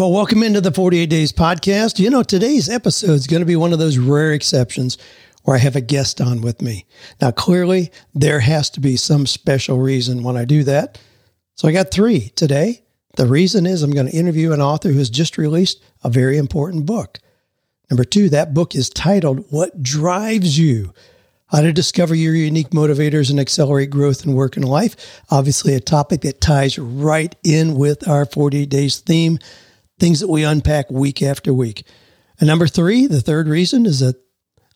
Well, welcome into the 48 Days podcast. You know, today's episode is going to be one of those rare exceptions where I have a guest on with me. Now, clearly, there has to be some special reason when I do that. So I got three today. The reason is I'm going to interview an author who has just released a very important book. Number two, that book is titled What Drives You? How to discover your unique motivators and accelerate growth in work and life. Obviously, a topic that ties right in with our 48 days theme, things that we unpack week after week. And number three, the third reason is that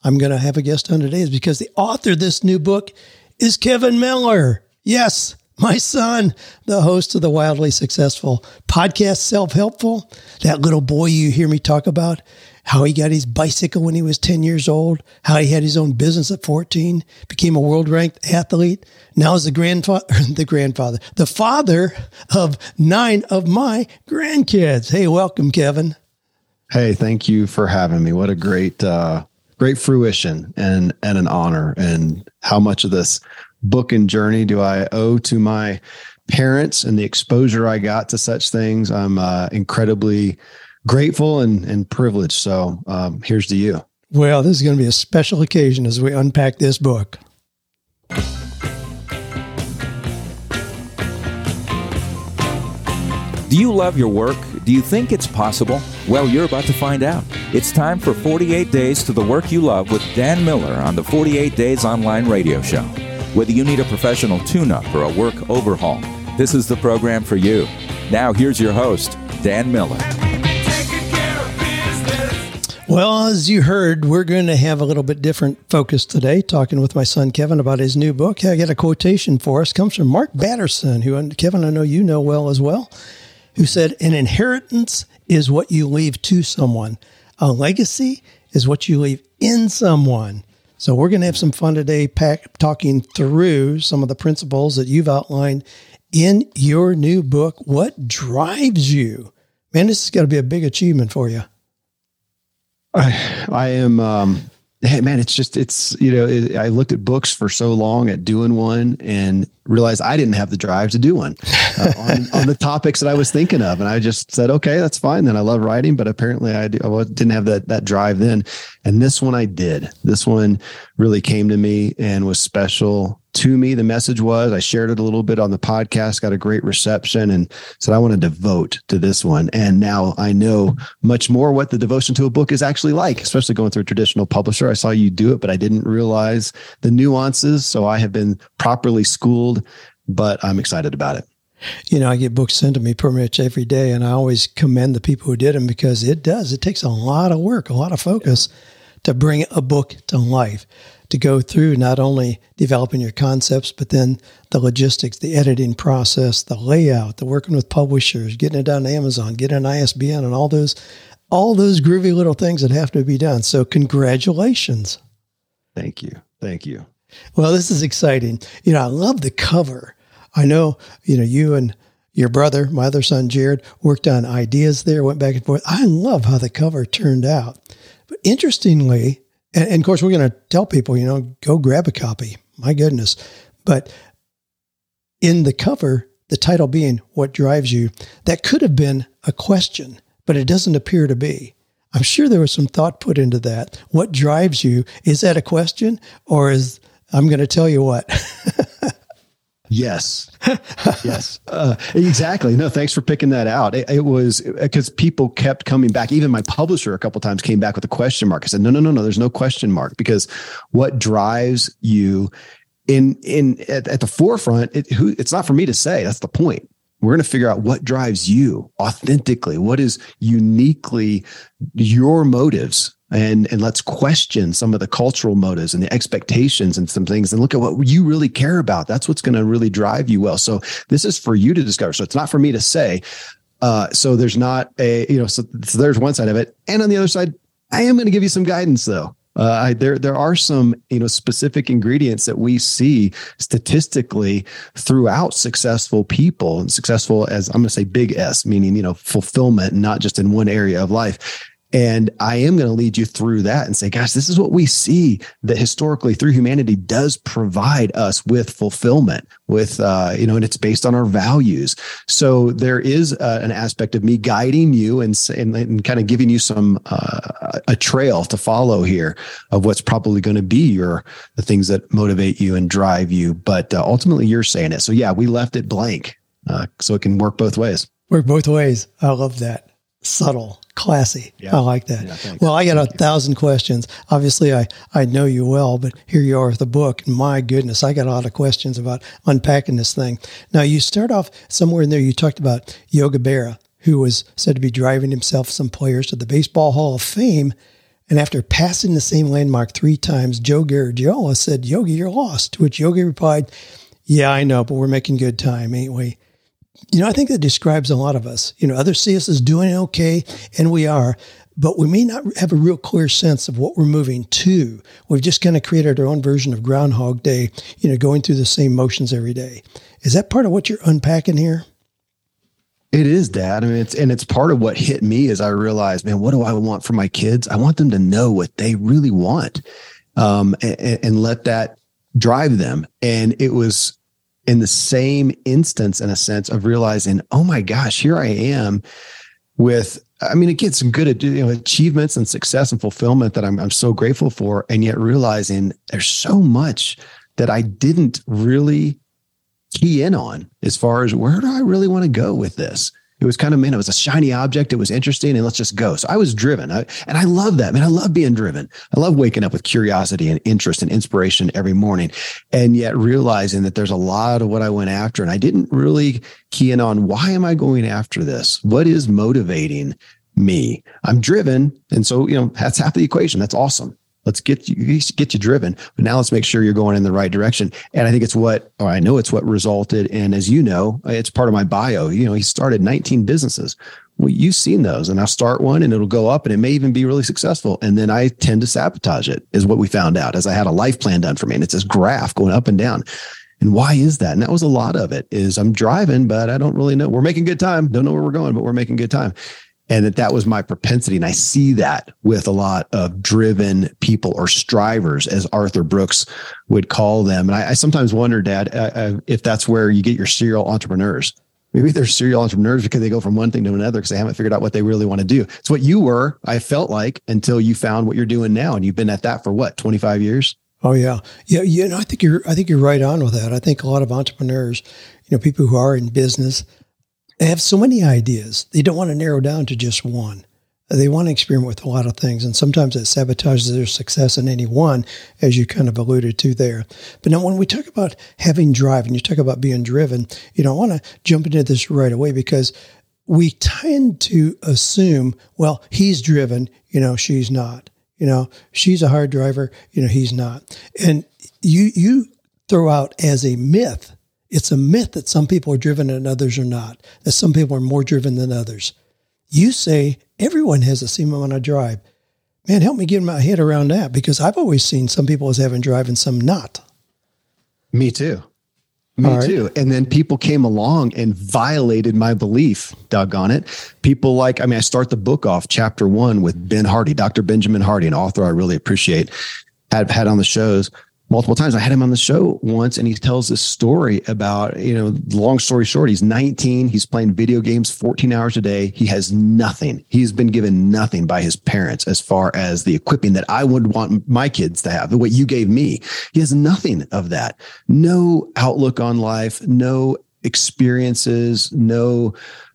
I'm going to have a guest on today is because the author of this new book is Kevin Miller. Yes, my son, the host of the wildly successful podcast Self Helpful, that little boy you hear me talk about, how he got his bicycle when he was 10 years old, how he had his own business at 14, became a world ranked athlete, now is the grandfather, the grandfather, the father of nine of my grandkids. Hey, welcome, Kevin. Hey, thank you for having me. What a great, uh, great fruition and and an honor. And how much of this book and journey do I owe to my parents and the exposure I got to such things? I'm uh, incredibly grateful and, and privileged. So um, here's to you. Well, this is going to be a special occasion as we unpack this book. Do you love your work? Do you think it's possible? Well, you're about to find out. It's time for 48 Days to the Work You Love with Dan Miller on the 48 Days Online Radio Show. Whether you need a professional tune up or a work overhaul, this is the program for you. Now, here's your host, Dan Miller. Well, as you heard, we're going to have a little bit different focus today, talking with my son Kevin about his new book. I got a quotation for us. It comes from Mark Batterson, who Kevin, I know you know well as well, who said, "An inheritance is what you leave to someone. A legacy is what you leave in someone." So we're going to have some fun today, pack, talking through some of the principles that you've outlined in your new book. What drives you? Man, this has got to be a big achievement for you. I, I am, um, hey man, it's just, it's, you know, it, I looked at books for so long at doing one and realized I didn't have the drive to do one uh, on, on, the topics that I was thinking of. And I just said, okay, that's fine. Then I love writing, but apparently I, do, I didn't have that, that drive then. And this one I did. This one really came to me and was special to me. The message was I shared it a little bit on the podcast, got a great reception, and said I want to devote to this one. And now I know much more what the devotion to a book is actually like, especially going through a traditional publisher. I saw you do it, but I didn't realize the nuances. So I have been properly schooled, but I'm excited about it. You know, I get books sent to me pretty much every day, and I always commend the people who did them because it does. It takes a lot of work, a lot of focus to bring a book to life to go through not only developing your concepts, but then the logistics, the editing process, the layout, the working with publishers, getting it on Amazon, getting an ISBN, and all those, all those groovy little things that have to be done. So, congratulations! Thank you, thank you. Well, this is exciting. You know, I love the cover. I know, you know, you and your brother, my other son Jared, worked on ideas there, went back and forth. I love how the cover turned out. Interestingly, and, and of course, we're going to tell people, you know, go grab a copy. My goodness. But in the cover, the title being What Drives You, that could have been a question, but it doesn't appear to be. I'm sure there was some thought put into that. What drives you? Is that a question or is I'm going to tell you what? Yes. yes. Uh, exactly. No, thanks for picking that out. It, it was because people kept coming back. Even my publisher a couple times came back with a question mark. I said, no, no, no, no, there's no question mark because what drives you in, in, at, at the forefront, it, who, it's not for me to say. That's the point. We're going to figure out what drives you authentically. What is uniquely your motives and and let's question some of the cultural motives and the expectations and some things and look at what you really care about. That's what's going to really drive you well. So this is for you to discover. So it's not for me to say uh, so there's not a you know so, so, there's one side of it. And on the other side i am going to give you some guidance though. Uh, I, there there are some you know specific ingredients that we see statistically throughout successful people and successful as I'm going to say big S meaning you know fulfillment not just in one area of life And I am going to lead you through that and say, gosh, this is what we see that historically through humanity does provide us with fulfillment, with, uh, you know, and it's based on our values. So there is uh, an aspect of me guiding you and, and, and kind of giving you some, uh, a trail to follow here of what's probably going to be your, the things that motivate you and drive you. But uh, ultimately you're saying it. So yeah, we left it blank uh, so it can work both ways. Work both ways. I love that subtle, classy. Yeah. I like that. Yeah, well, I got a thousand questions. Obviously, I, I know you well, but here you are with the book. And my goodness, I got a lot of questions about unpacking this thing. Now, you start off somewhere in there, you talked about Yogi Berra, who was said to be driving himself some players to the Baseball Hall of Fame. And after passing the same landmark three times, Joe Garagiola said, Yogi, you're lost. To which Yogi replied, Yeah, I know, but we're making good time, ain't we? You know, I think that describes a lot of us. You know, others see us as doing okay, and we are, but we may not have a real clear sense of what we're moving to. We've just kind of created our own version of Groundhog Day, you know, going through the same motions every day. Is that part of what you're unpacking here? It is, Dad. I mean, it's and it's part of what hit me as I realized, man, what do I want for my kids? I want them to know what they really want, um, and, and let that drive them. And it was in the same instance, in a sense, of realizing, oh my gosh, here I am with, I mean, again, some good you know, achievements and success and fulfillment that I'm, I'm so grateful for. And yet realizing there's so much that I didn't really key in on as far as where do I really want to go with this? It was kind of man, it was a shiny object. It was interesting, and let's just go. So I was driven, I, and I love that man. I love being driven. I love waking up with curiosity and interest and inspiration every morning, and yet realizing that there's a lot of what I went after, and I didn't really key in on why am I going after this? What is motivating me? I'm driven, and so you know that's half the equation. That's awesome. Let's get you get you driven, but now let's make sure you're going in the right direction. And I think it's what, or I know it's what resulted And as you know, it's part of my bio. You know, he started 19 businesses. Well, you've seen those, and I'll start one, and it'll go up, and it may even be really successful. And then I tend to sabotage it, is what we found out. As I had a life plan done for me, and it's this graph going up and down. And why is that? And that was a lot of it. Is I'm driving, but I don't really know. We're making good time. Don't know where we're going, but we're making good time and that that was my propensity and i see that with a lot of driven people or strivers as arthur brooks would call them and i, I sometimes wonder dad uh, uh, if that's where you get your serial entrepreneurs maybe they're serial entrepreneurs because they go from one thing to another because they haven't figured out what they really want to do it's what you were i felt like until you found what you're doing now and you've been at that for what 25 years Oh yeah, yeah, yeah. No, I think you're. I think you're right on with that. I think a lot of entrepreneurs, you know, people who are in business, they have so many ideas. They don't want to narrow down to just one. They want to experiment with a lot of things, and sometimes it sabotages their success in any one, as you kind of alluded to there. But now, when we talk about having drive and you talk about being driven, you know, I want to jump into this right away because we tend to assume, well, he's driven, you know, she's not. You know, she's a hard driver, you know, he's not. And you you throw out as a myth it's a myth that some people are driven and others are not, that some people are more driven than others. You say everyone has the same amount of drive. Man, help me get my head around that because I've always seen some people as having drive and some not. Me too. Me right. too. And then people came along and violated my belief, doggone it. People like, I mean, I start the book off chapter one with Ben Hardy, Dr. Benjamin Hardy, an author I really appreciate. I've had on the shows multiple times. I had him on the show once and he tells this story about, you know, long story short, he's 19. He's playing video games 14 hours a day. He has nothing. He's been given nothing by his parents as far as the equipping that I would want my kids to have, what you gave me. He has nothing of that. No outlook on life, no experiences, no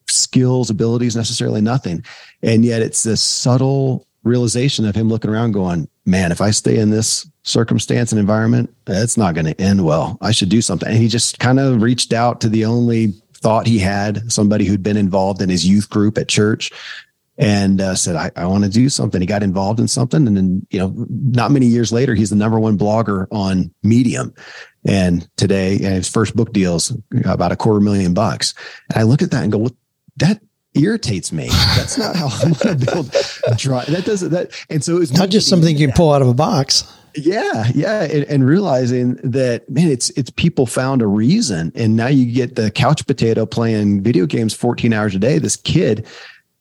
skills, abilities, necessarily nothing. And yet it's this subtle realization of him looking around going, man, if I stay in this circumstance and environment, it's not going to end well. I should do something. And he just kind of reached out to the only thought he had, somebody who'd been involved in his youth group at church and uh, said, I, I want to do something. He got involved in something. And then, you know, not many years later, he's the number one blogger on Medium. And today, and his first book deals about a quarter million bucks. And I look at that and go, well, that irritates me. That's not how I want to build drive. That doesn't that. And so it's not just something you can pull out of a box. Yeah, yeah, and, and, realizing that man, it's it's people found a reason, and now you get the couch potato playing video games 14 hours a day. This kid,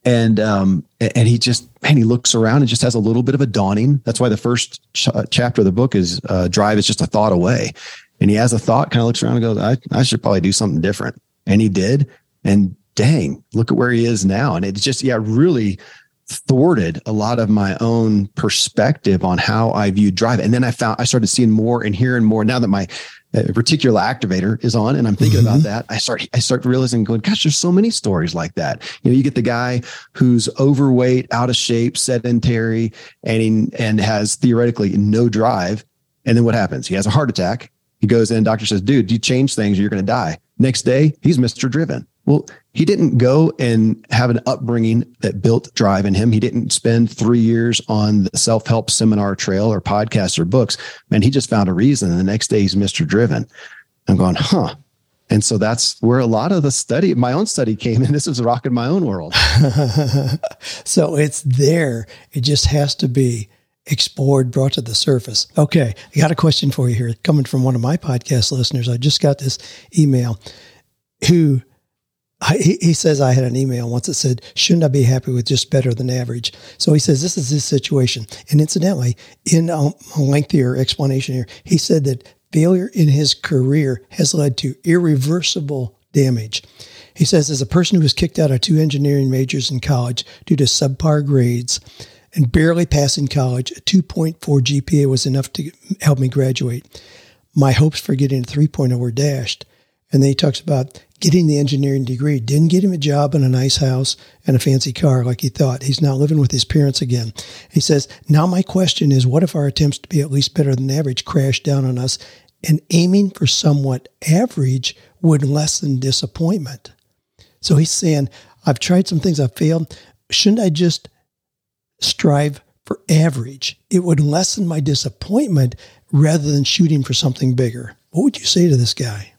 and um, and he just man, he looks around and just has a little bit of a dawning. That's why the first ch- uh, chapter of the book is uh, "Drive is just a thought away," and he has a thought, kind of looks around and goes, I, "I should probably do something different," and he did, and dang, look at where he is now, and it's just yeah, really thwarted a lot of my own perspective on how I viewed drive. And then I found I started seeing more and hearing more now that my uh, reticular activator is on and I'm thinking mm-hmm. about that. I start I start realizing going, gosh, there's so many stories like that. You know, you get the guy who's overweight, out of shape, sedentary, and he, and has theoretically no drive. And then what happens? He has a heart attack. He goes in, doctor says, dude, you change things or you're gonna die. Next day, he's Mr. Driven. Well, he didn't go and have an upbringing that built drive in him. He didn't spend three years on the self help seminar trail or podcasts or books. Man, he just found a reason. And the next day he's Mr. Driven. I'm going, huh. And so that's where a lot of the study, my own study came in. This was rocking my own world. so it's there. It just has to be explored, brought to the surface. Okay. I got a question for you here coming from one of my podcast listeners. I just got this email who I, he says I had an email once that said, "Shouldn't I be happy with just better than average?" So he says this is his situation. And incidentally, in a lengthier explanation here, he said that failure in his career has led to irreversible damage. He says, as a person who was kicked out of two engineering majors in college due to subpar grades and barely passing college, a 2.4 GPA was enough to help me graduate. My hopes for getting a 3.0 were dashed. And then he talks about getting the engineering degree didn't get him a job in a nice house and a fancy car like he thought. He's now living with his parents again. He says, Now my question is what if our attempts to be at least better than average crash down on us and aiming for somewhat average would lessen disappointment? So he's saying, I've tried some things, I've failed. Shouldn't I just strive for average? It would lessen my disappointment rather than shooting for something bigger. What would you say to this guy?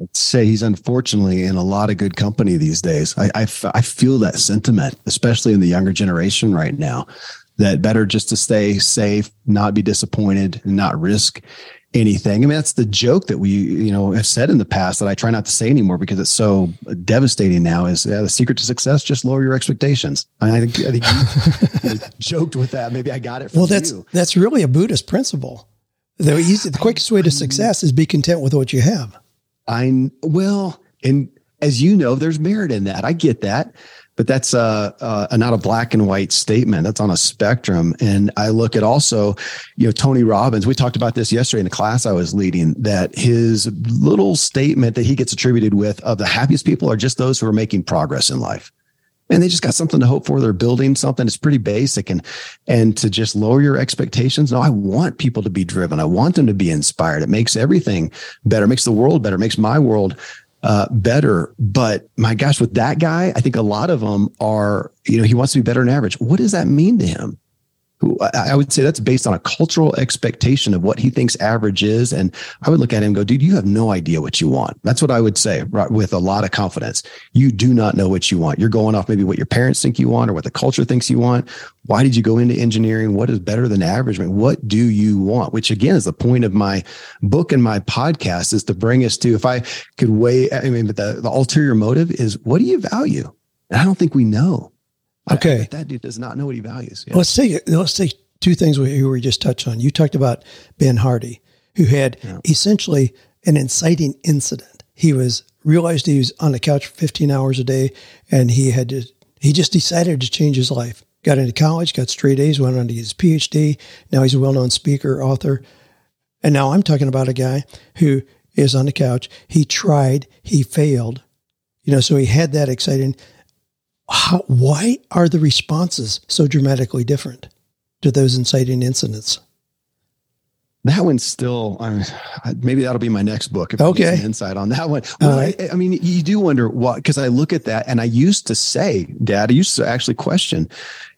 I'd say he's unfortunately in a lot of good company these days. I, I, I feel that sentiment, especially in the younger generation right now, that better just to stay safe, not be disappointed, and not risk anything. I mean, that's the joke that we, you know, have said in the past that I try not to say anymore because it's so devastating now. Is yeah, the secret to success? Just lower your expectations. I, think, I think you joked with that. Maybe I got it. well, that's you. that's really a Buddhist principle. The easy, the quickest way to success is be content with what you have. I well, and as you know, there's merit in that. I get that, but that's a, a, not a black and white statement. That's on a spectrum. And I look at also, you know, Tony Robbins. We talked about this yesterday in a class I was leading. That his little statement that he gets attributed with of the happiest people are just those who are making progress in life and they just got something to hope for. They're building something. It's pretty basic. And, and to just lower your expectations. No, I want people to be driven. I want them to be inspired. It makes everything better, it makes the world better, it makes my world uh, better. But my gosh, with that guy, I think a lot of them are, you know, he wants to be better than average. What does that mean to him? I would say that's based on a cultural expectation of what he thinks average is. And I would look at him and go, dude, you have no idea what you want. That's what I would say right, with a lot of confidence. You do not know what you want. You're going off maybe what your parents think you want or what the culture thinks you want. Why did you go into engineering? What is better than average? I mean, what do you want? Which again is the point of my book and my podcast is to bring us to, if I could weigh, I mean, but the, the ulterior motive is what do you value? And I don't think we know. Okay. I, that dude does not know what he values. Yeah. Let's take let's take two things we, we just touched on. You talked about Ben Hardy, who had yeah. essentially an inciting incident. He was realized he was on the couch for 15 hours a day, and he had to. He just decided to change his life. Got into college, got straight A's, went on to get his PhD. Now he's a well-known speaker, author, and now I'm talking about a guy who is on the couch. He tried, he failed, you know. So he had that exciting how, why are the responses so dramatically different to those inciting incidents? That one's still, I mean, maybe that'll be my next book. If okay. some insight on that one. Well, right. I, I, mean, you do wonder what, because I look at that and I used to say, Dad, I used to actually question,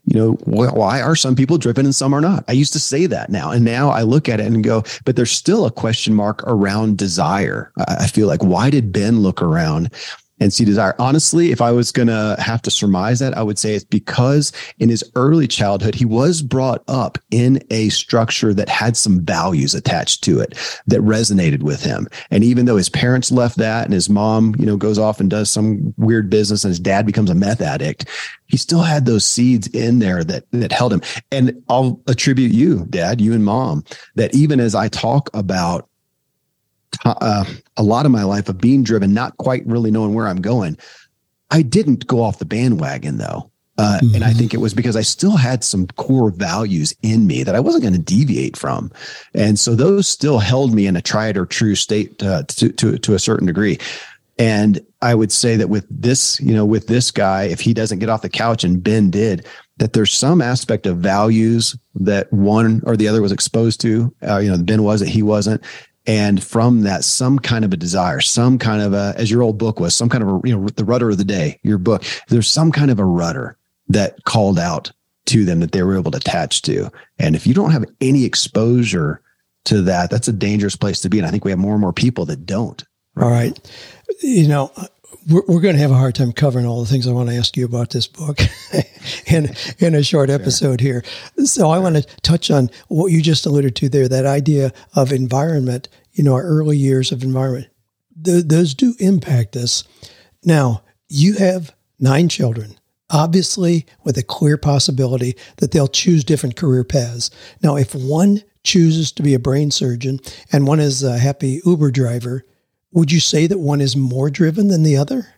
you know, why are some people driven and some are not? I used to say that now. And now I look at it and go, but there's still a question mark around desire. I feel like, why did Ben look around and see desire. Honestly, if I was going to have to surmise that, I would say it's because in his early childhood, he was brought up in a structure that had some values attached to it that resonated with him. And even though his parents left that and his mom, you know, goes off and does some weird business and his dad becomes a meth addict, he still had those seeds in there that, that held him. And I'll attribute you, dad, you and mom, that even as I talk about uh, a lot of my life of being driven, not quite really knowing where I'm going. I didn't go off the bandwagon though. Uh, mm-hmm. And I think it was because I still had some core values in me that I wasn't going to deviate from. And so those still held me in a tried or true state uh, to, to, to a certain degree. And I would say that with this, you know, with this guy, if he doesn't get off the couch and Ben did, that there's some aspect of values that one or the other was exposed to. Uh, you know, Ben was that he wasn't, and from that some kind of a desire some kind of a as your old book was some kind of a you know the rudder of the day your book there's some kind of a rudder that called out to them that they were able to attach to and if you don't have any exposure to that that's a dangerous place to be and i think we have more and more people that don't all right you know we're, we're going to have a hard time covering all the things I want to ask you about this book in in a short episode sure. here. So I want to touch on what you just alluded to there, that idea of environment. You know, our early years of environment, Th- those do impact us. Now you have nine children obviously with a clear possibility that they'll choose different career paths. Now, if one chooses to be a brain surgeon and one is a happy Uber driver, would you say that one is more driven than the other?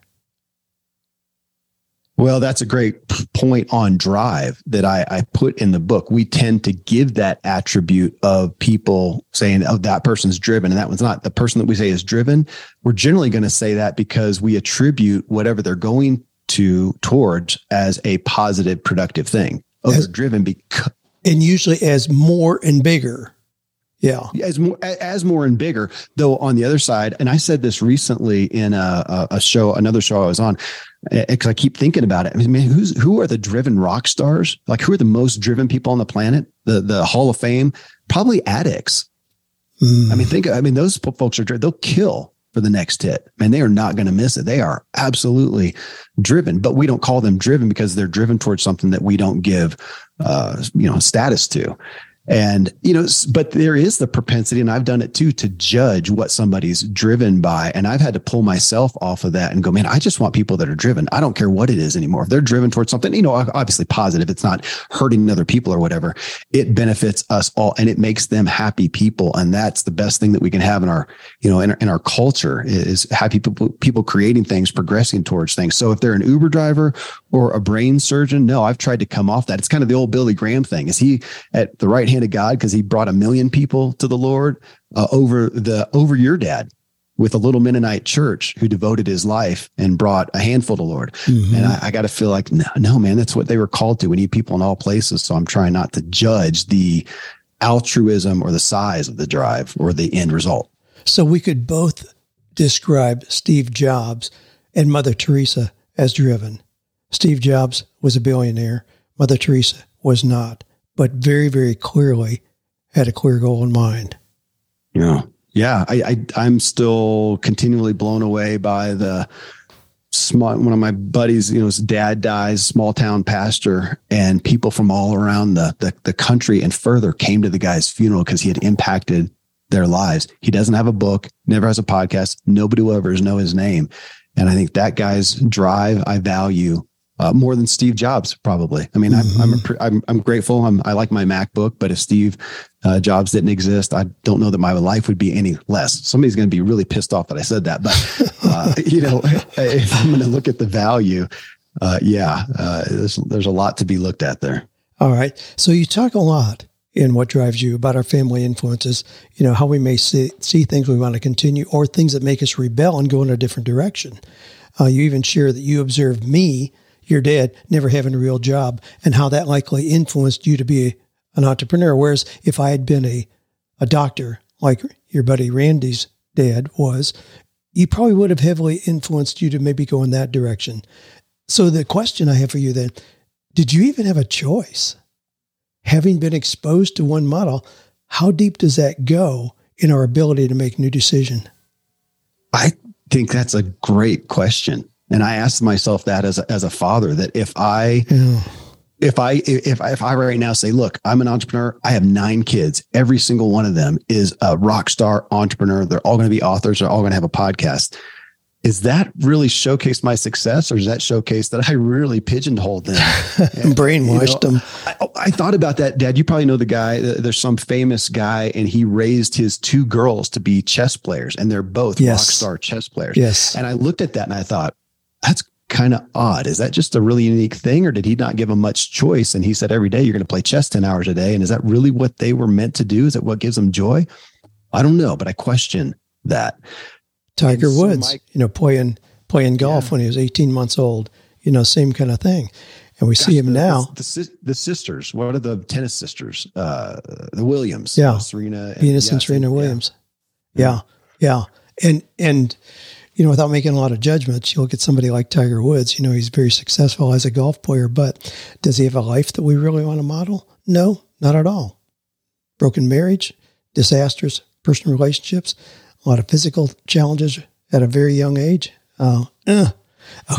Well, that's a great point on drive that I, I, put in the book. We tend to give that attribute of people saying, oh, that person's driven and that one's not. The person that we say is driven, we're generally going to say that because we attribute whatever they're going to towards as a positive, productive thing. Oh, as, they're driven because. And usually as more and bigger. Yeah. As more, as more and bigger, though on the other side, and I said this recently in a, a show, another show I was on, because I keep thinking about it. I mean, who's, who are the driven rock stars? Like who are the most driven people on the planet? The, the hall of fame, probably addicts. Mm. I mean, think, I mean, those folks are, they'll kill for the next hit and they are not going to miss it. They are absolutely driven, but we don't call them driven because they're driven towards something that we don't give, uh, you know, status to. And, you know, but there is the propensity, and I've done it too, to judge what somebody's driven by. And I've had to pull myself off of that and go, man, I just want people that are driven. I don't care what it is anymore. If they're driven towards something, you know, obviously positive, it's not hurting other people or whatever. It benefits us all and it makes them happy people. And that's the best thing that we can have in our, you know, in, in our culture is happy people, people creating things, progressing towards things. So if they're an Uber driver or a brain surgeon, no, I've tried to come off that. It's kind of the old Billy Graham thing. Is he at the right hand of God because he brought a million people to the Lord uh, over the over your dad with a little Mennonite church who devoted his life and brought a handful to Lord. Mm-hmm. And I, I got to feel like, no, no, man, that's what they were called to. We need people in all places. So I'm trying not to judge the altruism or the size of the drive or the end result. So we could both describe Steve Jobs and Mother Teresa as driven. Steve Jobs was a billionaire. Mother Teresa was not but very, very clearly had a clear goal in mind. Yeah. Yeah. I, I am still continually blown away by the small one of my buddies, you know, his dad dies, small town pastor, and people from all around the the, the country and further came to the guy's funeral because he had impacted their lives. He doesn't have a book, never has a podcast, nobody will ever know his name. And I think that guy's drive I value uh, more than Steve Jobs, probably. I mean, mm-hmm. I'm, I'm, a, I'm, I'm grateful. I'm, I like my MacBook, but if Steve uh, Jobs didn't exist, I don't know that my life would be any less. Somebody's going to be really pissed off that I said that, but uh, you know, if I'm going to look at the value, uh, yeah, uh, there's, there's a lot to be looked at there. All right. So you talk a lot in what drives you about our family influences, you know, how we may see, see things we want to continue or things that make us rebel and go in a different direction. Uh, you even share that you observe me your dad never having a real job and how that likely influenced you to be an entrepreneur. Whereas if I had been a, a doctor like your buddy Randy's dad was, you probably would have heavily influenced you to maybe go in that direction. So the question I have for you then, did you even have a choice? Having been exposed to one model, how deep does that go in our ability to make new decision? I think that's a great question And I asked myself that as a, as a father, that if I, yeah. if I, if I, if I right now say, look, I'm an entrepreneur, I have nine kids. Every single one of them is a rock star entrepreneur. They're all going to be authors. They're all going to have a podcast is that really showcase my success or does that showcase that I really pigeonholed them? and, Brainwashed you know, them. I, oh, I, thought about that, Dad. You probably know the guy. There's some famous guy, and he raised his two girls to be chess players, and they're both yes. rock star chess players. Yes. And I looked at that and I thought, that's kind of odd. Is that just a really unique thing, or did he not give them much choice? And he said, every day you're going to play chess 10 hours a day. And is that really what they were meant to do? Is that what gives them joy? I don't know, but I question that. Tiger Woods, my, you know, playing playing golf yeah. when he was 18 months old. You know, same kind of thing. And we Gosh, see him the, now. The, the, sisters, what are the tennis sisters? Uh, the Williams, yeah, Serena, and, Venus and Serena Williams. Yeah. yeah, yeah, and and you know, without making a lot of judgments, you look at somebody like Tiger Woods. You know, he's very successful as a golf player, but does he have a life that we really want to model? No, not at all. Broken marriage, disasters, personal relationships, a lot of physical challenges at a very young age. Uh, uh,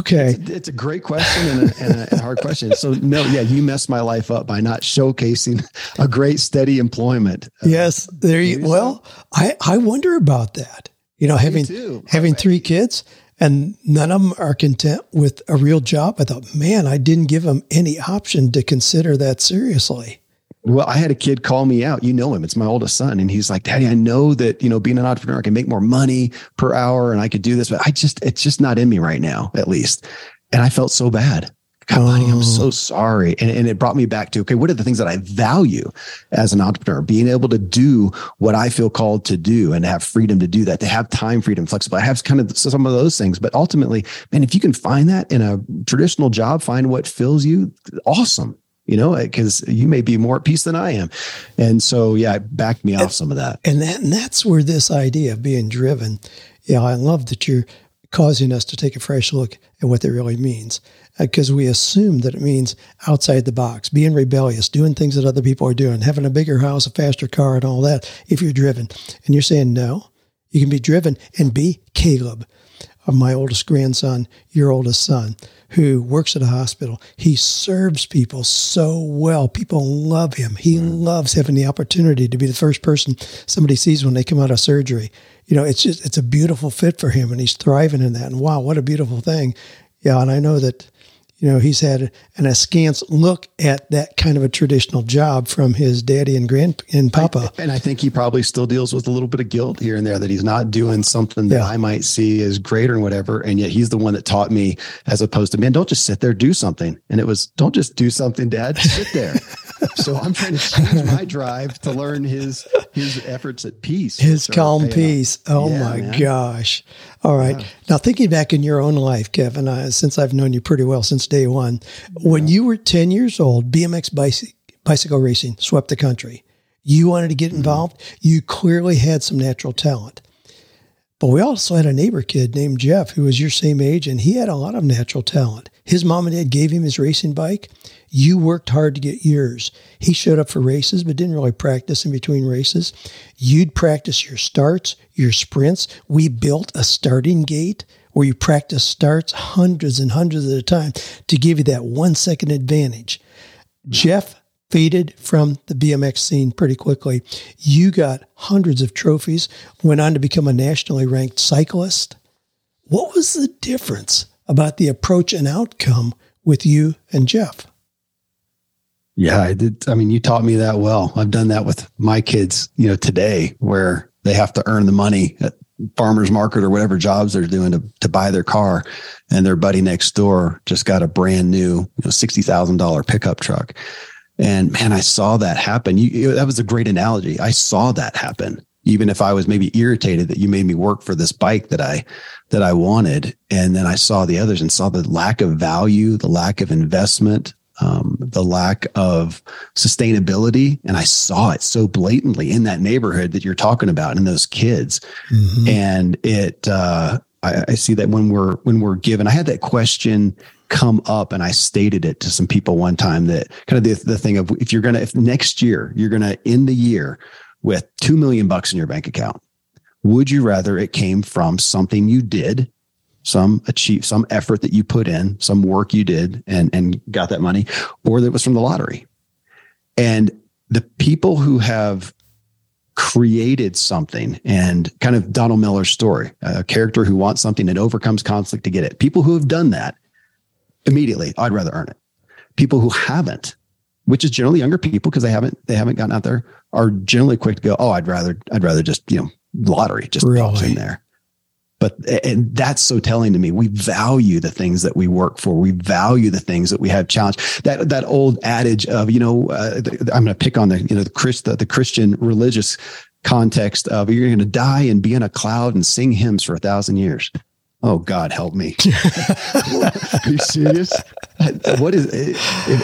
okay. It's a, it's a, great question and a, and a, hard question. So, no, yeah, you messed my life up by not showcasing a great, steady employment. Uh, yes. There you, well, I, I wonder about that. You know, having, having three kids and none of them are content with a real job. I thought, man, I didn't give them any option to consider that seriously. Well, I had a kid call me out. You know him. It's my oldest son. And he's like, Daddy, I know that, you know, being an entrepreneur, I can make more money per hour and I could do this, but I just, it's just not in me right now, at least. And I felt so bad. God, buddy, I'm so oh. sorry. And, and it brought me back to, okay, what are the things that I value as an entrepreneur? Being able to do what I feel called to do and to have freedom to do that, to have time freedom, flexible. I have kind of some of those things, but ultimately, man, if you can find that in a traditional job, find what fills you, awesome you know, eh, because you may be more at peace than I am. And so, yeah, it backed me off some of that. And that, and that's where this idea of being driven, yeah, I love that you're causing us to take a fresh look at what that really means. Because uh, we assume that it means outside the box, being rebellious, doing things that other people are doing, having a bigger house, a faster car, and all that, if you're driven. And you're saying, no, you can be driven and be Caleb, my oldest grandson, your oldest son who works at a hospital. He serves people so well. People love him. He loves having the opportunity to be the first person somebody sees when they come out of surgery. You know, it's just it's a beautiful fit for him and he's thriving in that. And wow, what a beautiful thing. Yeah, and I know that you know, he's had an askance look at that kind of a traditional job from his daddy and grand and papa. And I think he probably still deals with a little bit of guilt here and there that he's not doing something that yeah. I might see as greater and whatever. And yet he's the one that taught me as opposed to, man, don't just sit there, do something. And it was, don't just do something, dad, sit there. so I'm trying to change my drive to learn his his efforts at peace. His calm peace. Oh yeah, my man. gosh. All right. Yeah. Now thinking back in your own life, Kevin, uh, since I've known you pretty well since day one, yeah. when you were 10 years old, BMX bicycle, bicycle racing swept the country. You wanted to get mm-hmm. involved. Mm-hmm. You clearly had some natural talent. But we also had a neighbor kid named Jeff who was your same age, and he had a lot of natural talent. His mom and dad gave him his racing bike. You worked hard to get yours. He showed up for races, but didn't really practice in between races. You'd practice your starts, your sprints. We built a starting gate where you practice starts hundreds and hundreds at a time to give you that one second advantage. Jeff faded from the BMX scene pretty quickly. You got hundreds of trophies, went on to become a nationally ranked cyclist. What was the difference? about the approach and outcome with you and Jeff. Yeah, I did. I mean, you taught me that well. I've done that with my kids, you know, today where they have to earn the money at farmers market or whatever jobs they're doing to, to buy their car. And their buddy next door just got a brand new, you know, $60,000 pickup truck. And man, I saw that happen. You, that was a great analogy. I saw that happen. Even if I was maybe irritated that you made me work for this bike that I that I wanted. And then I saw the others and saw the lack of value, the lack of investment, um, the lack of sustainability. And I saw it so blatantly in that neighborhood that you're talking about and those kids. Mm-hmm. And it, uh, I, I see that when we're, when we're given, I had that question come up and I stated it to some people one time that kind of the, the thing of if you're going to, if next year you're going to end the year with 2 million bucks in your bank account would you rather it came from something you did some achieve some effort that you put in, some work you did and and got that money, or that was from the lottery. And the people who have created something and kind of Donald Miller's story, a character who wants something and overcomes conflict to get it. People who have done that immediately, I'd rather earn it. People who haven't, which is generally younger people because they haven't they haven't gotten out there, are generally quick to go, oh, I'd rather I'd rather just you know lottery just really? in there. But and that's so telling to me. We value the things that we work for. We value the things that we have challenged. That that old adage of you know uh, I'm going to pick on the you know the Christ the, the Christian religious context of you're going to die and be in a cloud and sing hymns for a thousand years. Oh God, help me! Are you serious? What is?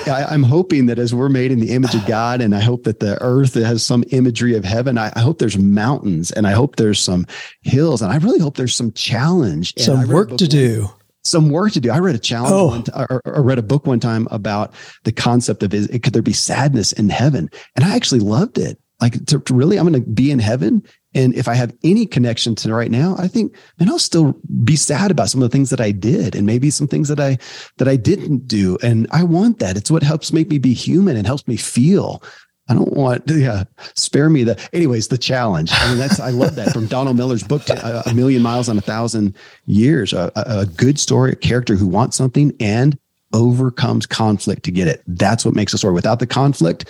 I, am hoping that as we're made in the image of God, and I hope that the earth has some imagery of heaven. I, I hope there's mountains, and I hope there's some hills, and I really hope there's some challenge, some work to do some work to do. I read a challenge oh. t- or, or, read a book one time about the concept of is, could there be sadness in heaven? And I actually loved it. Like to, to really, I'm going to be in heaven and if I have any connection to right now, I think, man, I'll still be sad about some of the things that I did and maybe some things that I, that I didn't do. And I want that. It's what helps make me be human and helps me feel. I don't want, yeah, spare me the, anyways, the challenge. I mean, that's, I love that from Donald Miller's book, uh, A Million Miles on a Thousand Years, a, a good story, a character who wants something and overcomes conflict to get it. That's what makes a story. Without the conflict,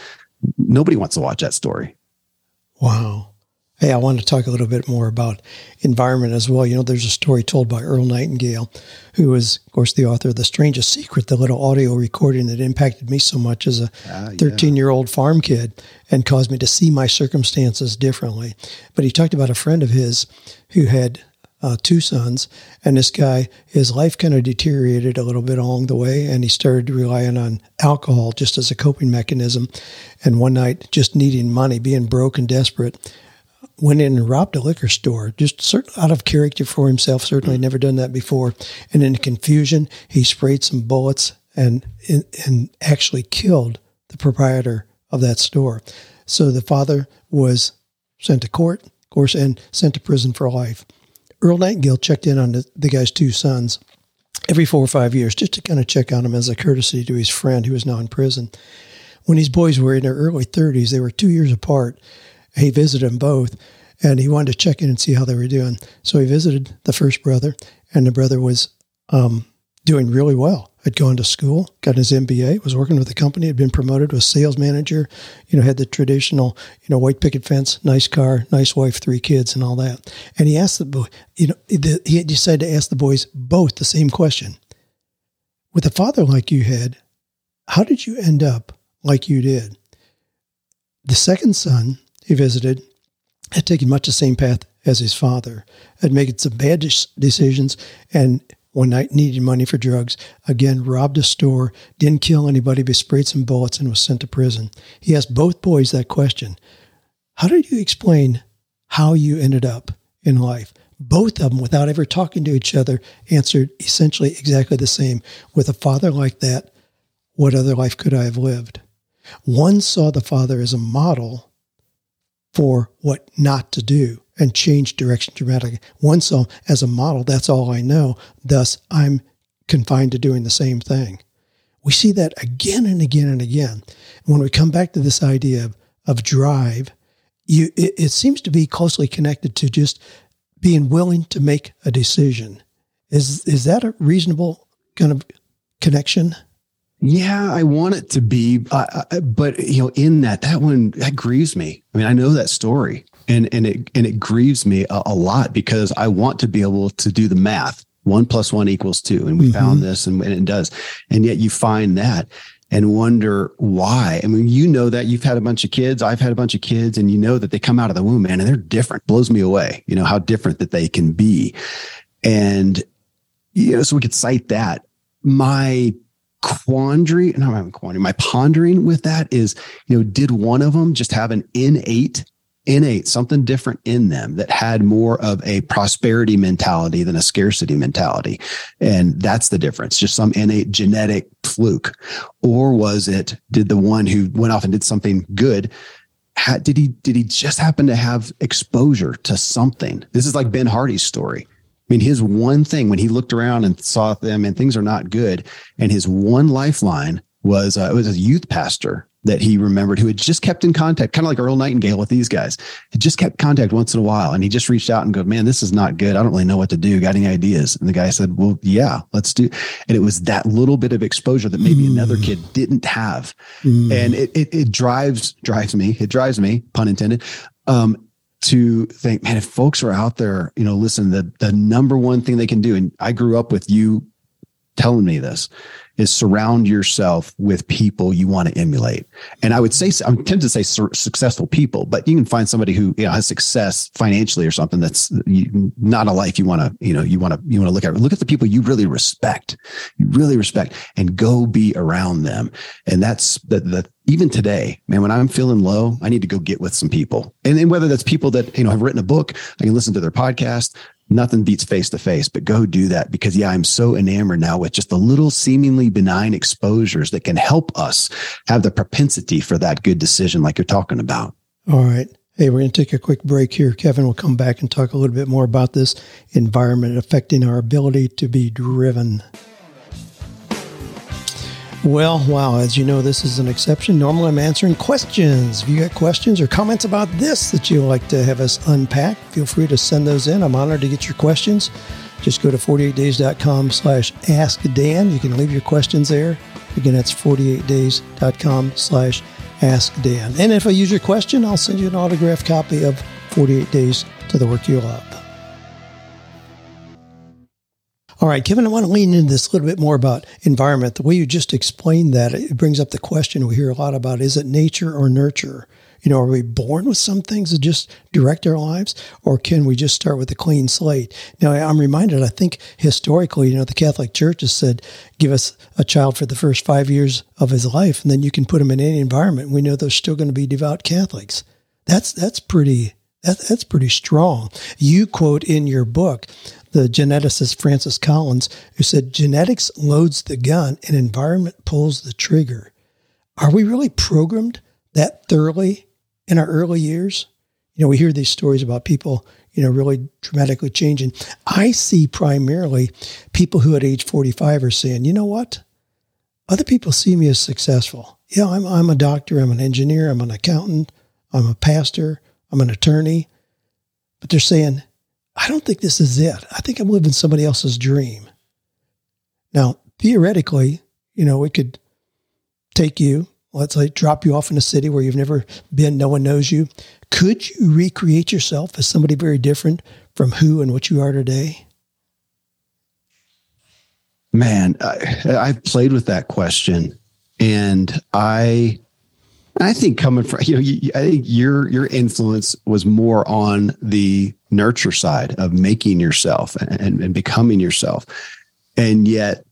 nobody wants to watch that story. Wow. Hey, I want to talk a little bit more about environment as well. You know, there's a story told by Earl Nightingale, who is, of course, the author of The Strangest Secret, the little audio recording that impacted me so much as a ah, 13 year old farm kid and caused me to see my circumstances differently. But he talked about a friend of his who had uh, two sons, and this guy, his life kind of deteriorated a little bit along the way, and he started relying on alcohol just as a coping mechanism. And one night, just needing money, being broke and desperate, went in and robbed a liquor store, just out of character for himself. Certainly never done that before. And in confusion, he sprayed some bullets and and actually killed the proprietor of that store. So the father was sent to court, of course, and sent to prison for life. Earl Nightingale checked in on the, the guy's two sons every four or five years just to kind of check on him as a courtesy to his friend who was now in prison. When these boys were in their early 30s, they were two years apart he visited them both and he wanted to check in and see how they were doing. So he visited the first brother, and the brother was um, doing really well. Had gone to school, got his MBA, was working with the company, had been promoted, was sales manager. You know, had the traditional, you know, white picket fence, nice car, nice wife, three kids, and all that. And he asked the boy, you know, the, he decided to ask the boys both the same question: With a father like you had, how did you end up like you did? The second son he visited had taken much the same path as his father, had made some bad decisions, and one night needed money for drugs. Again, robbed a store, didn't kill anybody, but sprayed some bullets and was sent to prison. He asked both boys that question How did you explain how you ended up in life? Both of them, without ever talking to each other, answered essentially exactly the same. With a father like that, what other life could I have lived? One saw the father as a model for what not to do and change direction dramatically. One saw as a model, that's all I know. Thus, I'm confined to doing the same thing. We see that again and again and again. when we come back to this idea of, of drive, you, it, it seems to be closely connected to just being willing to make a decision. Is, is that a reasonable kind of connection? Yeah, I want it to be, uh, uh, but you know, in that, that one that grieves me. I mean, I know that story, and and it and it grieves me a, a lot because I want to be able to do the math. One plus one equals two, and we mm-hmm. found this, and, and it does. And yet, you find that and wonder why. I mean, you know that you've had a bunch of kids. I've had a bunch of kids, and you know that they come out of the womb, man, and they're different. Blows me away. You know how different that they can be, and you know, so we could cite that. My quandary, no, I'm quandary. My pondering with that is, you know, did one of them just have an innate, innate, something different in them that had more of a prosperity mentality than a scarcity mentality? And that's the difference, just some innate genetic fluke. Or was it, did the one who went off and did something good? Did he did he just happen to have exposure to something? This is like Ben Hardy's story mean, his one thing when he looked around and saw them and things are not good, and his one lifeline was uh, it was a youth pastor that he remembered who had just kept in contact, kind of like Earl Nightingale with these guys. He just kept contact once in a while. And he just reached out and go, man, this is not good. I don't really know what to do. Got any ideas? And the guy said, well, yeah, let's do. And it was that little bit of exposure that maybe mm. another kid didn't have. Mm. And it, it, it, drives, drives me, it drives me, pun intended, um, to think, man, if folks are out there, you know, listen, the, the number one thing they can do, and I grew up with you telling me this is surround yourself with people you want to emulate. And I would say, I'm tempted to say successful people, but you can find somebody who you know, has success financially or something that's not a life you want to, you know, you want to, you want to look at. Look at the people you really respect, you really respect, and go be around them. And that's the, the even today, man, when I'm feeling low, I need to go get with some people. And then whether that's people that, you know, have written a book, I can listen to their podcast, nothing beats face to face, but go do that because yeah, I'm so enamored now with just the little seemingly benign exposures that can help us have the propensity for that good decision like you're talking about. All right. Hey, we're going to take a quick break here. Kevin will come back and talk a little bit more about this environment affecting our ability to be driven. Well, wow, as you know, this is an exception. Normally I'm answering questions. If you got questions or comments about this that you'd like to have us unpack, feel free to send those in. I'm honored to get your questions. Just go to 48days.com slash ask Dan. You can leave your questions there. Again, that's 48days.com slash ask Dan. And if I use your question, I'll send you an autographed copy of 48 Days to the Work You Love. All right, Kevin, I want to lean into this a little bit more about environment. The way you just explained that, it brings up the question we hear a lot about is it nature or nurture? You know, are we born with some things that just direct our lives, or can we just start with a clean slate? Now, I'm reminded, I think historically, you know, the Catholic Church has said, give us a child for the first five years of his life, and then you can put him in any environment. We know they're still going to be devout Catholics. That's that's pretty that, that's pretty strong. You quote in your book the geneticist Francis Collins, who said genetics loads the gun and environment pulls the trigger. Are we really programmed that thoroughly in our early years? You know, we hear these stories about people, you know, really dramatically changing. I see primarily people who at age 45 are saying, you know what? Other people see me as successful. Yeah, I'm, I'm a doctor, I'm an engineer, I'm an accountant, I'm a pastor, I'm an attorney. But they're saying, I don't think this is it. I think I'm living somebody else's dream. Now, theoretically, you know, it could take you, let's say, drop you off in a city where you've never been, no one knows you. Could you recreate yourself as somebody very different from who and what you are today? Man, I, I've played with that question and I I think coming from you know, you, I think your your influence was more on the nurture side of making yourself and, and becoming yourself, and yet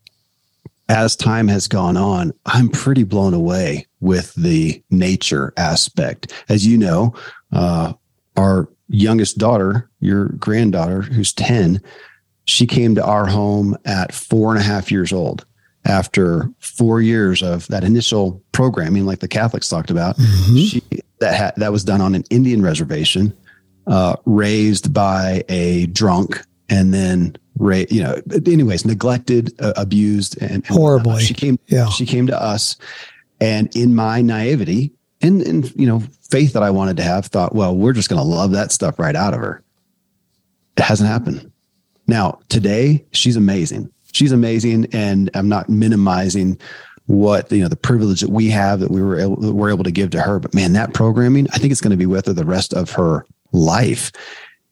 as time has gone on, I'm pretty blown away with the nature aspect. As you know, uh, our youngest daughter, your granddaughter, who's 10, she came to our home at four and a half years old after four years of that initial programming, like the Catholics talked about, mm-hmm. she, that ha- that was done on an Indian reservation, uh, raised by a drunk, and then ra- you know, anyways, neglected, uh, abused, and, and horribly. She came, yeah. She came to us, and in my naivety and and you know faith that I wanted to have, thought, well, we're just going to love that stuff right out of her. It hasn't happened. Now today, she's amazing she's amazing, and I'm not minimizing what you know the privilege that we have that we were able, we're able to give to her. But man, that programming, I think it's going to be with her the rest of her life.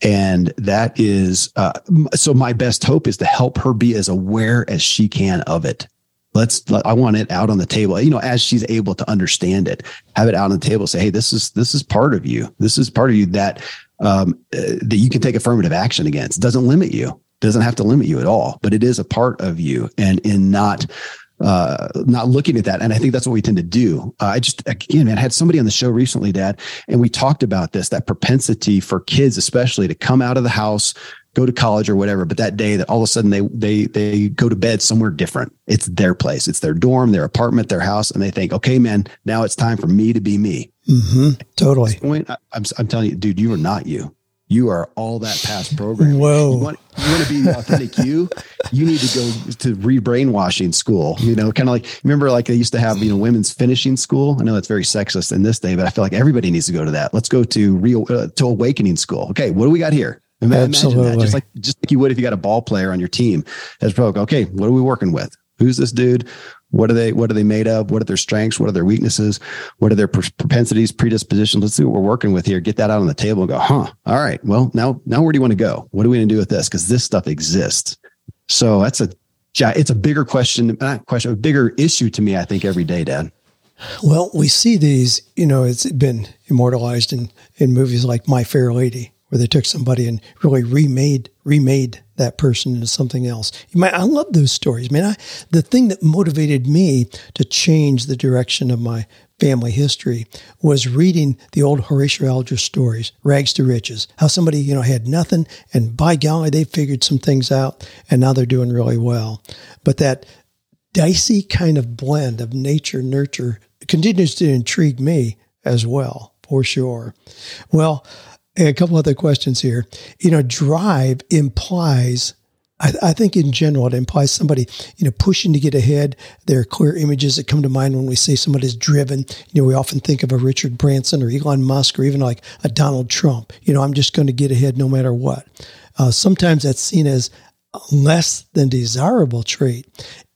And that is uh, so. My best hope is to help her be as aware as she can of it. Let's. I want it out on the table. You know, as she's able to understand it, have it out on the table. Say, hey, this is this is part of you. This is part of you that um, uh, that you can take affirmative action against. It doesn't limit you doesn't have to limit you at all, but it is a part of you. And in not uh, not looking at that. And I think that's what we tend to do. Uh, I just, again, man, I had somebody on the show recently, dad, and we talked about this, that propensity for kids, especially to come out of the house, go to college or whatever. But that day that all of a sudden they, they, they go to bed somewhere different. It's their place. It's their dorm, their apartment, their house. And they think, okay, man, now it's time for me to be me. Mm-hmm. Totally. point, I, I'm, I'm telling you, dude, you are not you you are all that past program. Whoa. You want, you want to be authentic you, you need to go to re-brainwashing school. You know, kind of like remember like they used to have, you know, women's finishing school. I know that's very sexist in this day, but I feel like everybody needs to go to that. Let's go to real uh, to awakening school. Okay, what do we got here? Imagine Absolutely. that. Just like just like you would if you got a ball player on your team. As pro, okay, what are we working with? Who's this dude? What are they? What are they made of? What are their strengths? What are their weaknesses? What are their propensities, predispositions? Let's see what we're working with here. Get that out on the table and go, huh? All right. Well, now, now where do you want to go? What are we going to do with this? Because this stuff exists. So that's a, it's a bigger question, not question, a bigger issue to me. I think every day, Dad. Well, we see these. You know, it's been immortalized in in movies like My Fair Lady, where they took somebody and really remade remade that person into something else. Might, I love those stories, man. I, the thing that motivated me to change the direction of my family history was reading the old Horatio Alger stories, Rags to Riches, how somebody, you know, had nothing and by golly, they figured some things out and now they're doing really well. But that dicey kind of blend of nature, nurture continues to intrigue me as well, for sure. Well, a couple other questions here. You know, drive implies, I, think in general, it implies somebody, you know, pushing to get ahead. There are clear images that come to mind when we say somebody's driven. You know, we often think of a Richard Branson or Elon Musk or even like a Donald Trump. You know, I'm just going to get ahead no matter what. Uh, sometimes that's seen as less than desirable trait.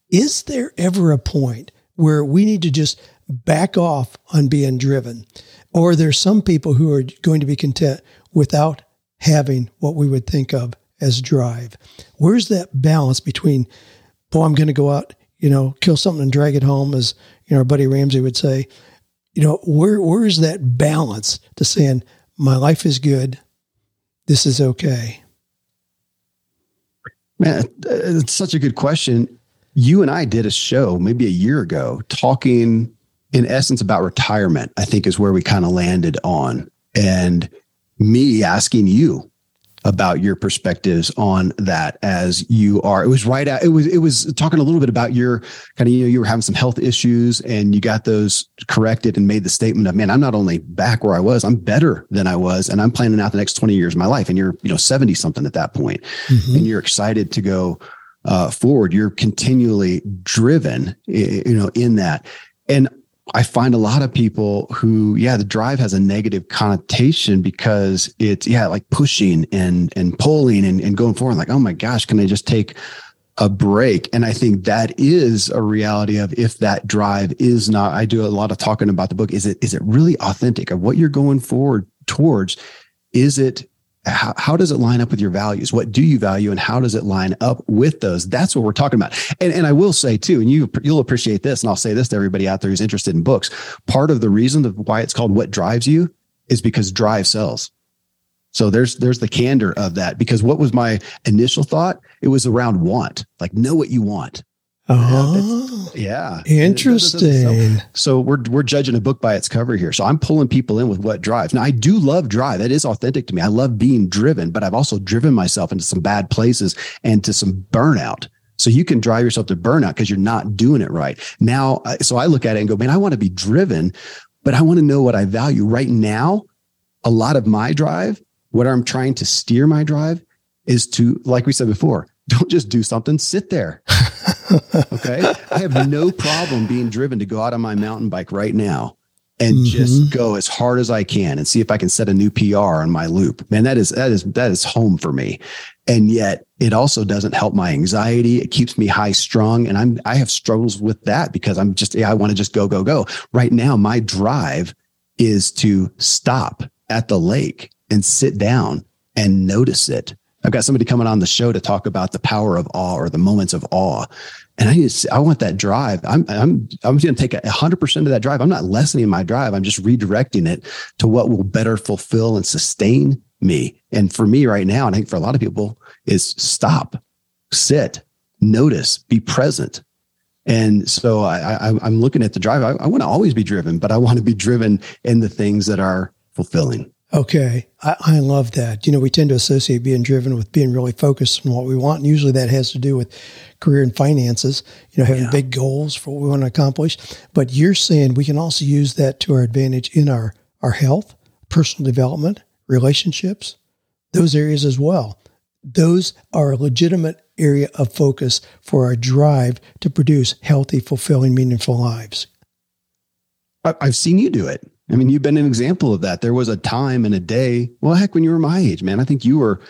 Is there ever a point where we need to just back off on being driven? Or there's some people who are going to be content without having what we would think of as drive. Where's that balance between, oh, I'm going to go out, you know, kill something and drag it home, as you know, our buddy Ramsey would say. You know, where where is that balance to saying my life is good, this is okay? Man, it's such a good question. You and I did a show maybe a year ago talking in essence about retirement, I think is where we kind of landed on. And me asking you about your perspectives on that as you are it was right out it was it was talking a little bit about your kind of you know you were having some health issues and you got those corrected and made the statement of man i'm not only back where i was i'm better than i was and i'm planning out the next 20 years of my life and you're you know 70 something at that point mm-hmm. and you're excited to go uh, forward you're continually driven you know in that and I find a lot of people who, yeah, the drive has a negative connotation because it's, yeah, like pushing and, and pulling and, and going forward. Like, oh my gosh, can I just take a break? And I think that is a reality of if that drive is not, I do a lot of talking about the book. Is it, is it really authentic of what you're going forward towards? Is it how, how does it line up with your values? What do you value and how does it line up with those? That's what we're talking about. And, and I will say too, and you, you'll appreciate this, and I'll say this to everybody out there who's interested in books. Part of the reason of why it's called What Drives You is because drive sells. So there's there's the candor of that because what was my initial thought? It was around want, like know what you want. Oh, yeah. Uh-huh. Interesting. So, so, we're we're judging a book by its cover here. So I'm pulling people in with what drives. Now I do love drive. That is authentic to me. I love being driven, but I've also driven myself into some bad places and to some burnout. So you can drive yourself to burnout because you're not doing it right. Now, so I look at it and go, man, I want to be driven, but I want to know what I value right now. A lot of my drive, what I'm trying to steer my drive is to, like we said before, don't just do something, sit there. okay. I have no problem being driven to go out on my mountain bike right now and mm-hmm. just go as hard as I can and see if I can set a new PR on my loop. Man, that is that is that is home for me. And yet it also doesn't help my anxiety. It keeps me high strung. And I'm I have struggles with that because I'm just yeah, I want to just go, go, go. Right now, my drive is to stop at the lake and sit down and notice it I've got somebody coming on the show to talk about the power of awe or the moments of awe. And I just, I want that drive. I'm, I'm, I'm going to take a hundred percent of that drive. I'm not lessening my drive. I'm just redirecting it to what will better fulfill and sustain me. And for me right now, and I think for a lot of people is stop, sit, notice, be present. And so I, I am looking at the drive. I, I want to always be driven, but I want to be driven in the things that are fulfilling. Okay. I, I, love that. You know, we tend to associate being driven with being really focused on what we want. And usually that has to do with career and finances, you know, having yeah. big goals for what we want to accomplish. But you're saying we can also use that to our advantage in our, our health, personal development, relationships. those areas as well. Those are a legitimate area of focus for our drive to produce healthy, fulfilling, meaningful lives. I've seen you do it. I mean, you've been an example of that. There was a time and a day, well, heck, when you were my age, man, I think you were,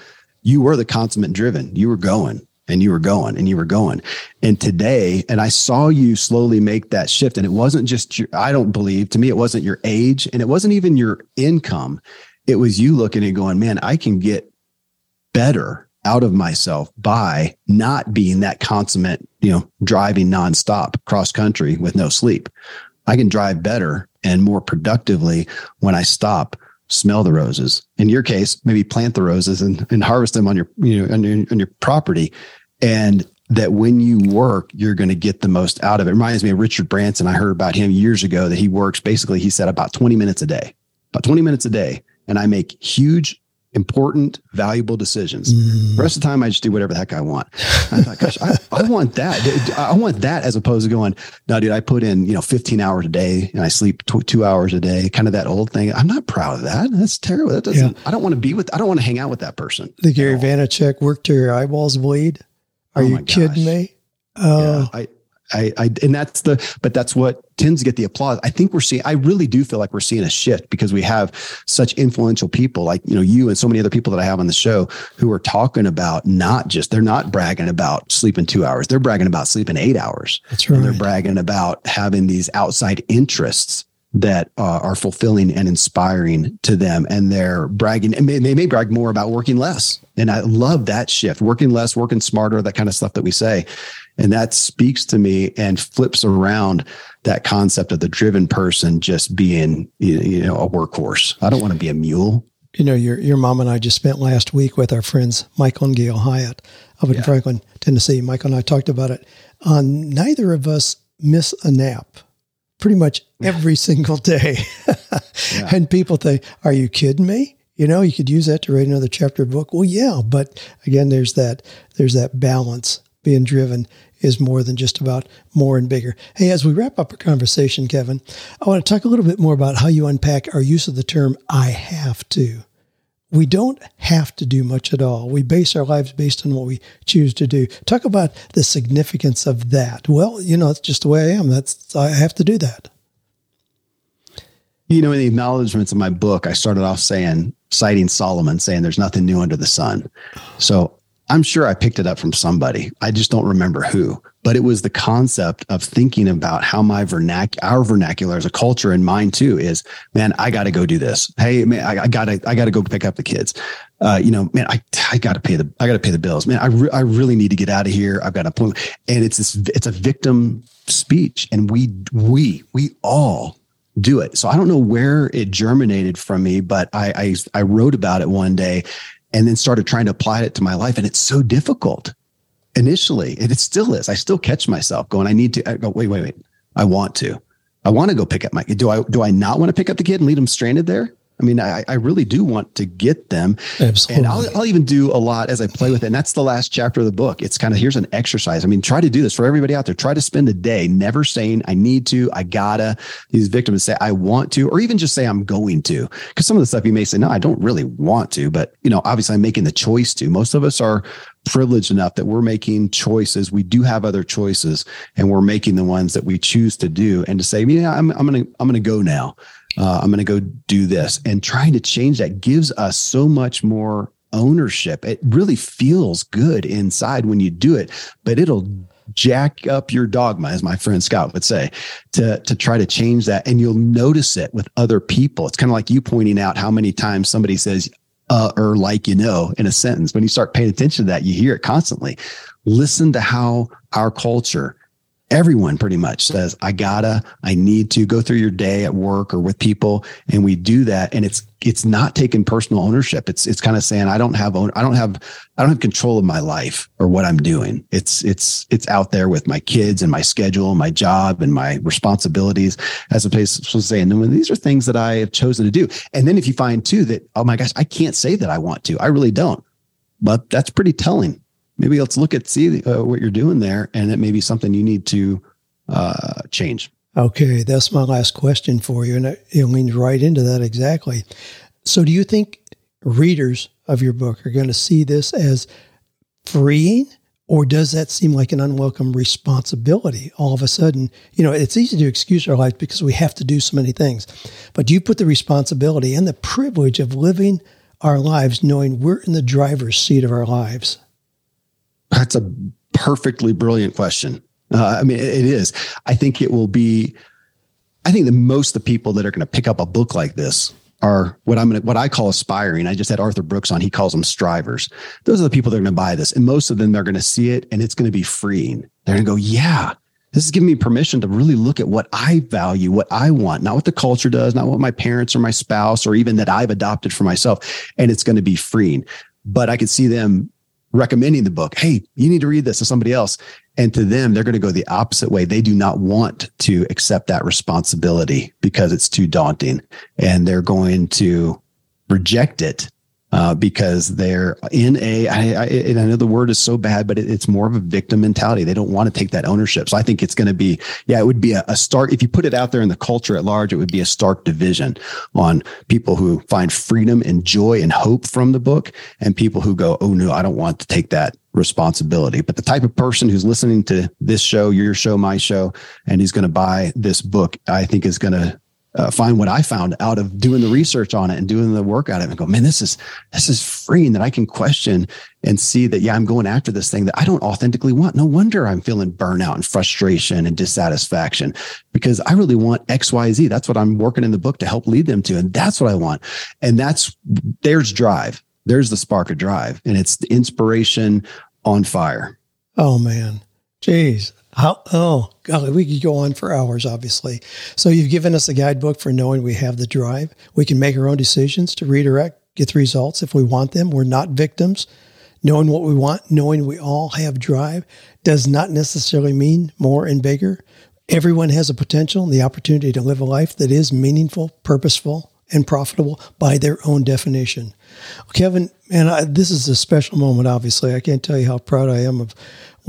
you were the consummate driven. You were going and you were going and you were going. And today, and I saw you slowly make that shift. And it wasn't just your, I don't believe, to me, it wasn't your age and it wasn't even your income. It was you looking and going, man, I can get better out of myself by not being that consummate, you know, driving nonstop cross country with no sleep. I can drive better and more productively when I stop, smell the roses. In your case, maybe plant the roses and, and harvest them on your, you know, on your, on your property. And that when you work, you're going to get the most out of it. it. Reminds me of Richard Branson. I heard about him years ago that he works basically, he said about 20 minutes a day, about 20 minutes a day. And I make huge important, valuable decisions. Mm. The rest of the time, I just do whatever the heck I want. I thought, gosh, I, I, want that. I want that as opposed to going, no, dude, I put in, you know, 15 hours a day and I sleep tw- two hours a day, kind of that old thing. I'm not proud of that. That's terrible. That doesn't, yeah. I don't want to be with, I don't want to hang out with that person. The Gary Vaynerchuk work till your eyeballs bleed. Are oh you kidding me? Uh, yeah, I, I, I, and that's the, but that's what tends to get the applause. I think we're seeing, I really do feel like we're seeing a shift because we have such influential people like, you know, you and so many other people that I have on the show who are talking about not just, they're not bragging about sleeping two hours. They're bragging about sleeping eight hours. That's right. And they're bragging about having these outside interests that uh, are fulfilling and inspiring to them. And they're bragging, and they may brag more about working less. And I love that shift working less, working smarter, that kind of stuff that we say. And that speaks to me and flips around that concept of the driven person just being, you know, a workhorse. I don't want to be a mule. You know, your your mom and I just spent last week with our friends Michael and Gail Hyatt up in yeah. Franklin, Tennessee. Michael and I talked about it. Uh, neither of us miss a nap pretty much every single day. yeah. And people think, are you kidding me? You know, you could use that to write another chapter of book. Well, yeah, but again, there's that there's that balance being driven is more than just about more and bigger. Hey, as we wrap up our conversation, Kevin, I want to talk a little bit more about how you unpack our use of the term I have to. We don't have to do much at all. We base our lives based on what we choose to do. Talk about the significance of that. Well, you know, it's just the way I am. That's I have to do that. You know, in the acknowledgments of my book, I started off saying, citing Solomon, saying there's nothing new under the sun. So I'm sure I picked it up from somebody. I just don't remember who. But it was the concept of thinking about how my vernac our vernacular as a culture and mine too is, man, I got to go do this. Hey, man, I, I gotta, I gotta go pick up the kids. Uh, you know, man, I, I gotta pay the, I gotta pay the bills. Man, I, re- I really need to get out of here. I've got a point. And it's this, it's a victim speech, and we, we, we all do it. So I don't know where it germinated from me, but I, I, I wrote about it one day and then started trying to apply it to my life. And it's so difficult initially. And it still is. I still catch myself going, I need to I go, wait, wait, wait. I want to. I want to go pick up my kid. do I do I not want to pick up the kid and leave him stranded there? I mean, I, I really do want to get them. Absolutely. And I'll, I'll even do a lot as I play with it. And that's the last chapter of the book. It's kind of here's an exercise. I mean, try to do this for everybody out there. Try to spend a day never saying, I need to, I gotta. These victims say, I want to, or even just say, I'm going to. Because some of the stuff you may say, no, I don't really want to. But, you know, obviously I'm making the choice to. Most of us are privileged enough that we're making choices. We do have other choices and we're making the ones that we choose to do and to say, yeah, I'm, I'm going to, I'm going to go now uh, I'm going to go do this. And trying to change that gives us so much more ownership. It really feels good inside when you do it, but it'll jack up your dogma, as my friend Scott would say, to, to try to change that. And you'll notice it with other people. It's kind of like you pointing out how many times somebody says, uh, or like you know, in a sentence. When you start paying attention to that, you hear it constantly. Listen to how our culture everyone pretty much says i gotta i need to go through your day at work or with people. And we do that and it's it's not taking personal ownership. It's it's kind of saying i don't have own i don't have i don't have control of my life or what i'm doing. It's it's it's out there with my kids and my schedule and my job and my responsibilities as opposed to saying no these are things that i have chosen to do. And then if you find too that oh my gosh i can't say that i want to. I really don't. But that's pretty telling maybe let's look at see uh, what you're doing there, and it may be something you need to uh, change. Okay, that's my last question for you, and it leans right into that exactly. So, do you think readers of your book are going to see this as freeing or does that seem like an unwelcome responsibility all of a sudden? You know, it's easy to excuse our life because we have to do so many things. But you put the responsibility and the privilege of living our lives knowing we're in the driver's seat of our lives. That's a perfectly brilliant question. Uh, I mean, it is. I think it will be. I think that most of the people that are going to pick up a book like this are what I'm gonna, what I call aspiring. I just had Arthur Brooks on. He calls them strivers. Those are the people that are going to buy this, and most of them they're going to see it, and it's going to be freeing. They're going to go, yeah. This is giving me permission to really look at what I value, what I want, not what the culture does, not what my parents or my spouse or even that I've adopted for myself. And it's going to be freeing. But I could see them recommending the book. Hey, you need to read this to somebody else. And to them, they're going to go the opposite way. They do not want to accept that responsibility because it's too daunting and they're going to reject it uh, because they're in a. I, I, and I know the word is so bad, but it, it's more of a victim mentality. They don't want to take that ownership. So I think it's going to be, yeah, it would be a, a stark, if you put it out there in the culture at large, it would be a stark division on people who find freedom and joy and hope from the book and people who go, oh no, I don't want to take that responsibility. But the type of person who's listening to this show, your show, my show, and he's going to buy this book, I think is going to uh, find what I found out of doing the research on it and doing the work on it and go, man, this is this is freeing that I can question and see that yeah, I'm going after this thing that I don't authentically want. No wonder I'm feeling burnout and frustration and dissatisfaction because I really want X, Y, Z. That's what I'm working in the book to help lead them to, and that's what I want. And that's there's drive. There's the spark of drive, and it's the inspiration on fire. Oh man, jeez, how, oh, golly, we could go on for hours, obviously. So you've given us a guidebook for knowing we have the drive. We can make our own decisions to redirect, get the results if we want them. We're not victims. Knowing what we want, knowing we all have drive does not necessarily mean more and bigger. Everyone has a potential and the opportunity to live a life that is meaningful, purposeful, and profitable by their own definition. Kevin, and I, this is a special moment, obviously. I can't tell you how proud I am of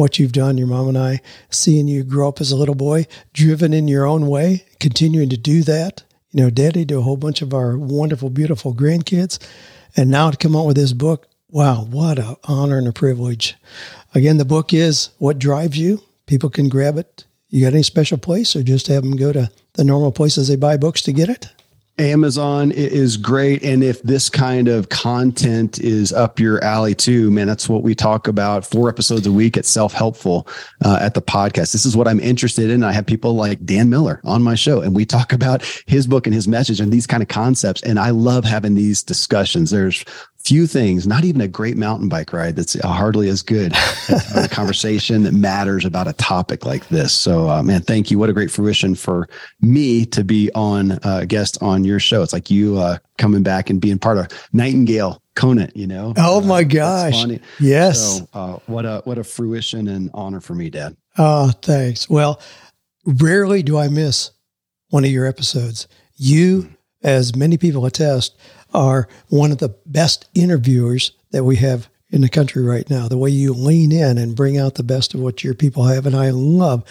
what you've done, your mom and I, seeing you grow up as a little boy, driven in your own way, continuing to do that. You know, daddy to a whole bunch of our wonderful, beautiful grandkids. And now to come out with this book, wow, what an honor and a privilege. Again, the book is What Drives You. People can grab it. You got any special place or just have them go to the normal places they buy books to get it? Amazon is great. And if this kind of content is up your alley too, man, that's what we talk about four episodes a week at Self Helpful uh, at the podcast. This is what I'm interested in. I have people like Dan Miller on my show, and we talk about his book and his message and these kind of concepts. And I love having these discussions. There's few things, not even a great mountain bike ride that's hardly as good as a conversation that matters about a topic like this. So, uh, man, thank you. What a great fruition for me to be on uh, a uh, guest on your show. It's like you uh, coming back and being part of Nightingale Conant, you know? Oh my uh, gosh. Yes. So, uh, what a, what a fruition and honor for me, Dad. Oh, thanks. Well, rarely do I miss one of your episodes. You, as many people attest, are one of the best interviewers that we have in the country right now. The way you lean in and bring out the best of what your people have. And I love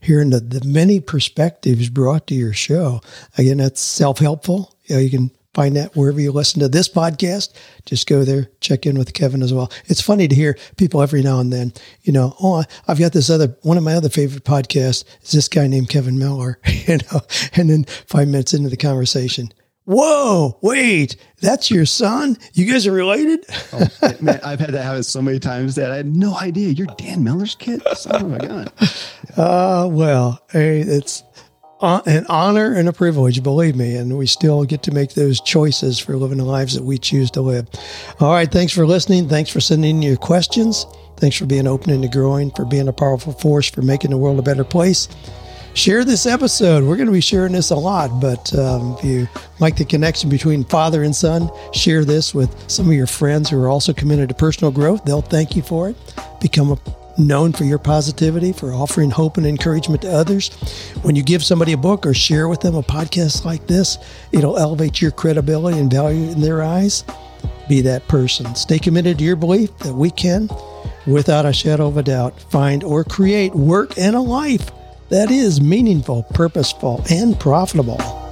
hearing the, the many perspectives brought to your show. Again, that's self helpful. You, know, you can find that wherever you listen to this podcast. Just go there, check in with Kevin as well. It's funny to hear people every now and then, you know, oh, I've got this other, one of my other favorite podcasts is this guy named Kevin Miller, you know, and then five minutes into the conversation, Whoa, wait, that's your son? You guys are related? oh, man, I've had that happen so many times that I had no idea. You're Dan Miller's kid? Son of a gun. Uh, well, hey, it's an honor and a privilege, believe me. And we still get to make those choices for living the lives that we choose to live. All right. Thanks for listening. Thanks for sending your questions. Thanks for being open and growing, for being a powerful force, for making the world a better place share this episode. We're going to be sharing this a lot, but um, if you like the connection between father and son, share this with some of your friends who are also committed to personal growth. They'll thank you for it. Become a, known for your positivity, for offering hope and encouragement to others. When you give somebody a book or share with them a podcast like this, it'll elevate your credibility and value in their eyes. Be that person. Stay committed to your belief that we can, without a shadow of a doubt, find or create work and a life that is meaningful, purposeful, and profitable.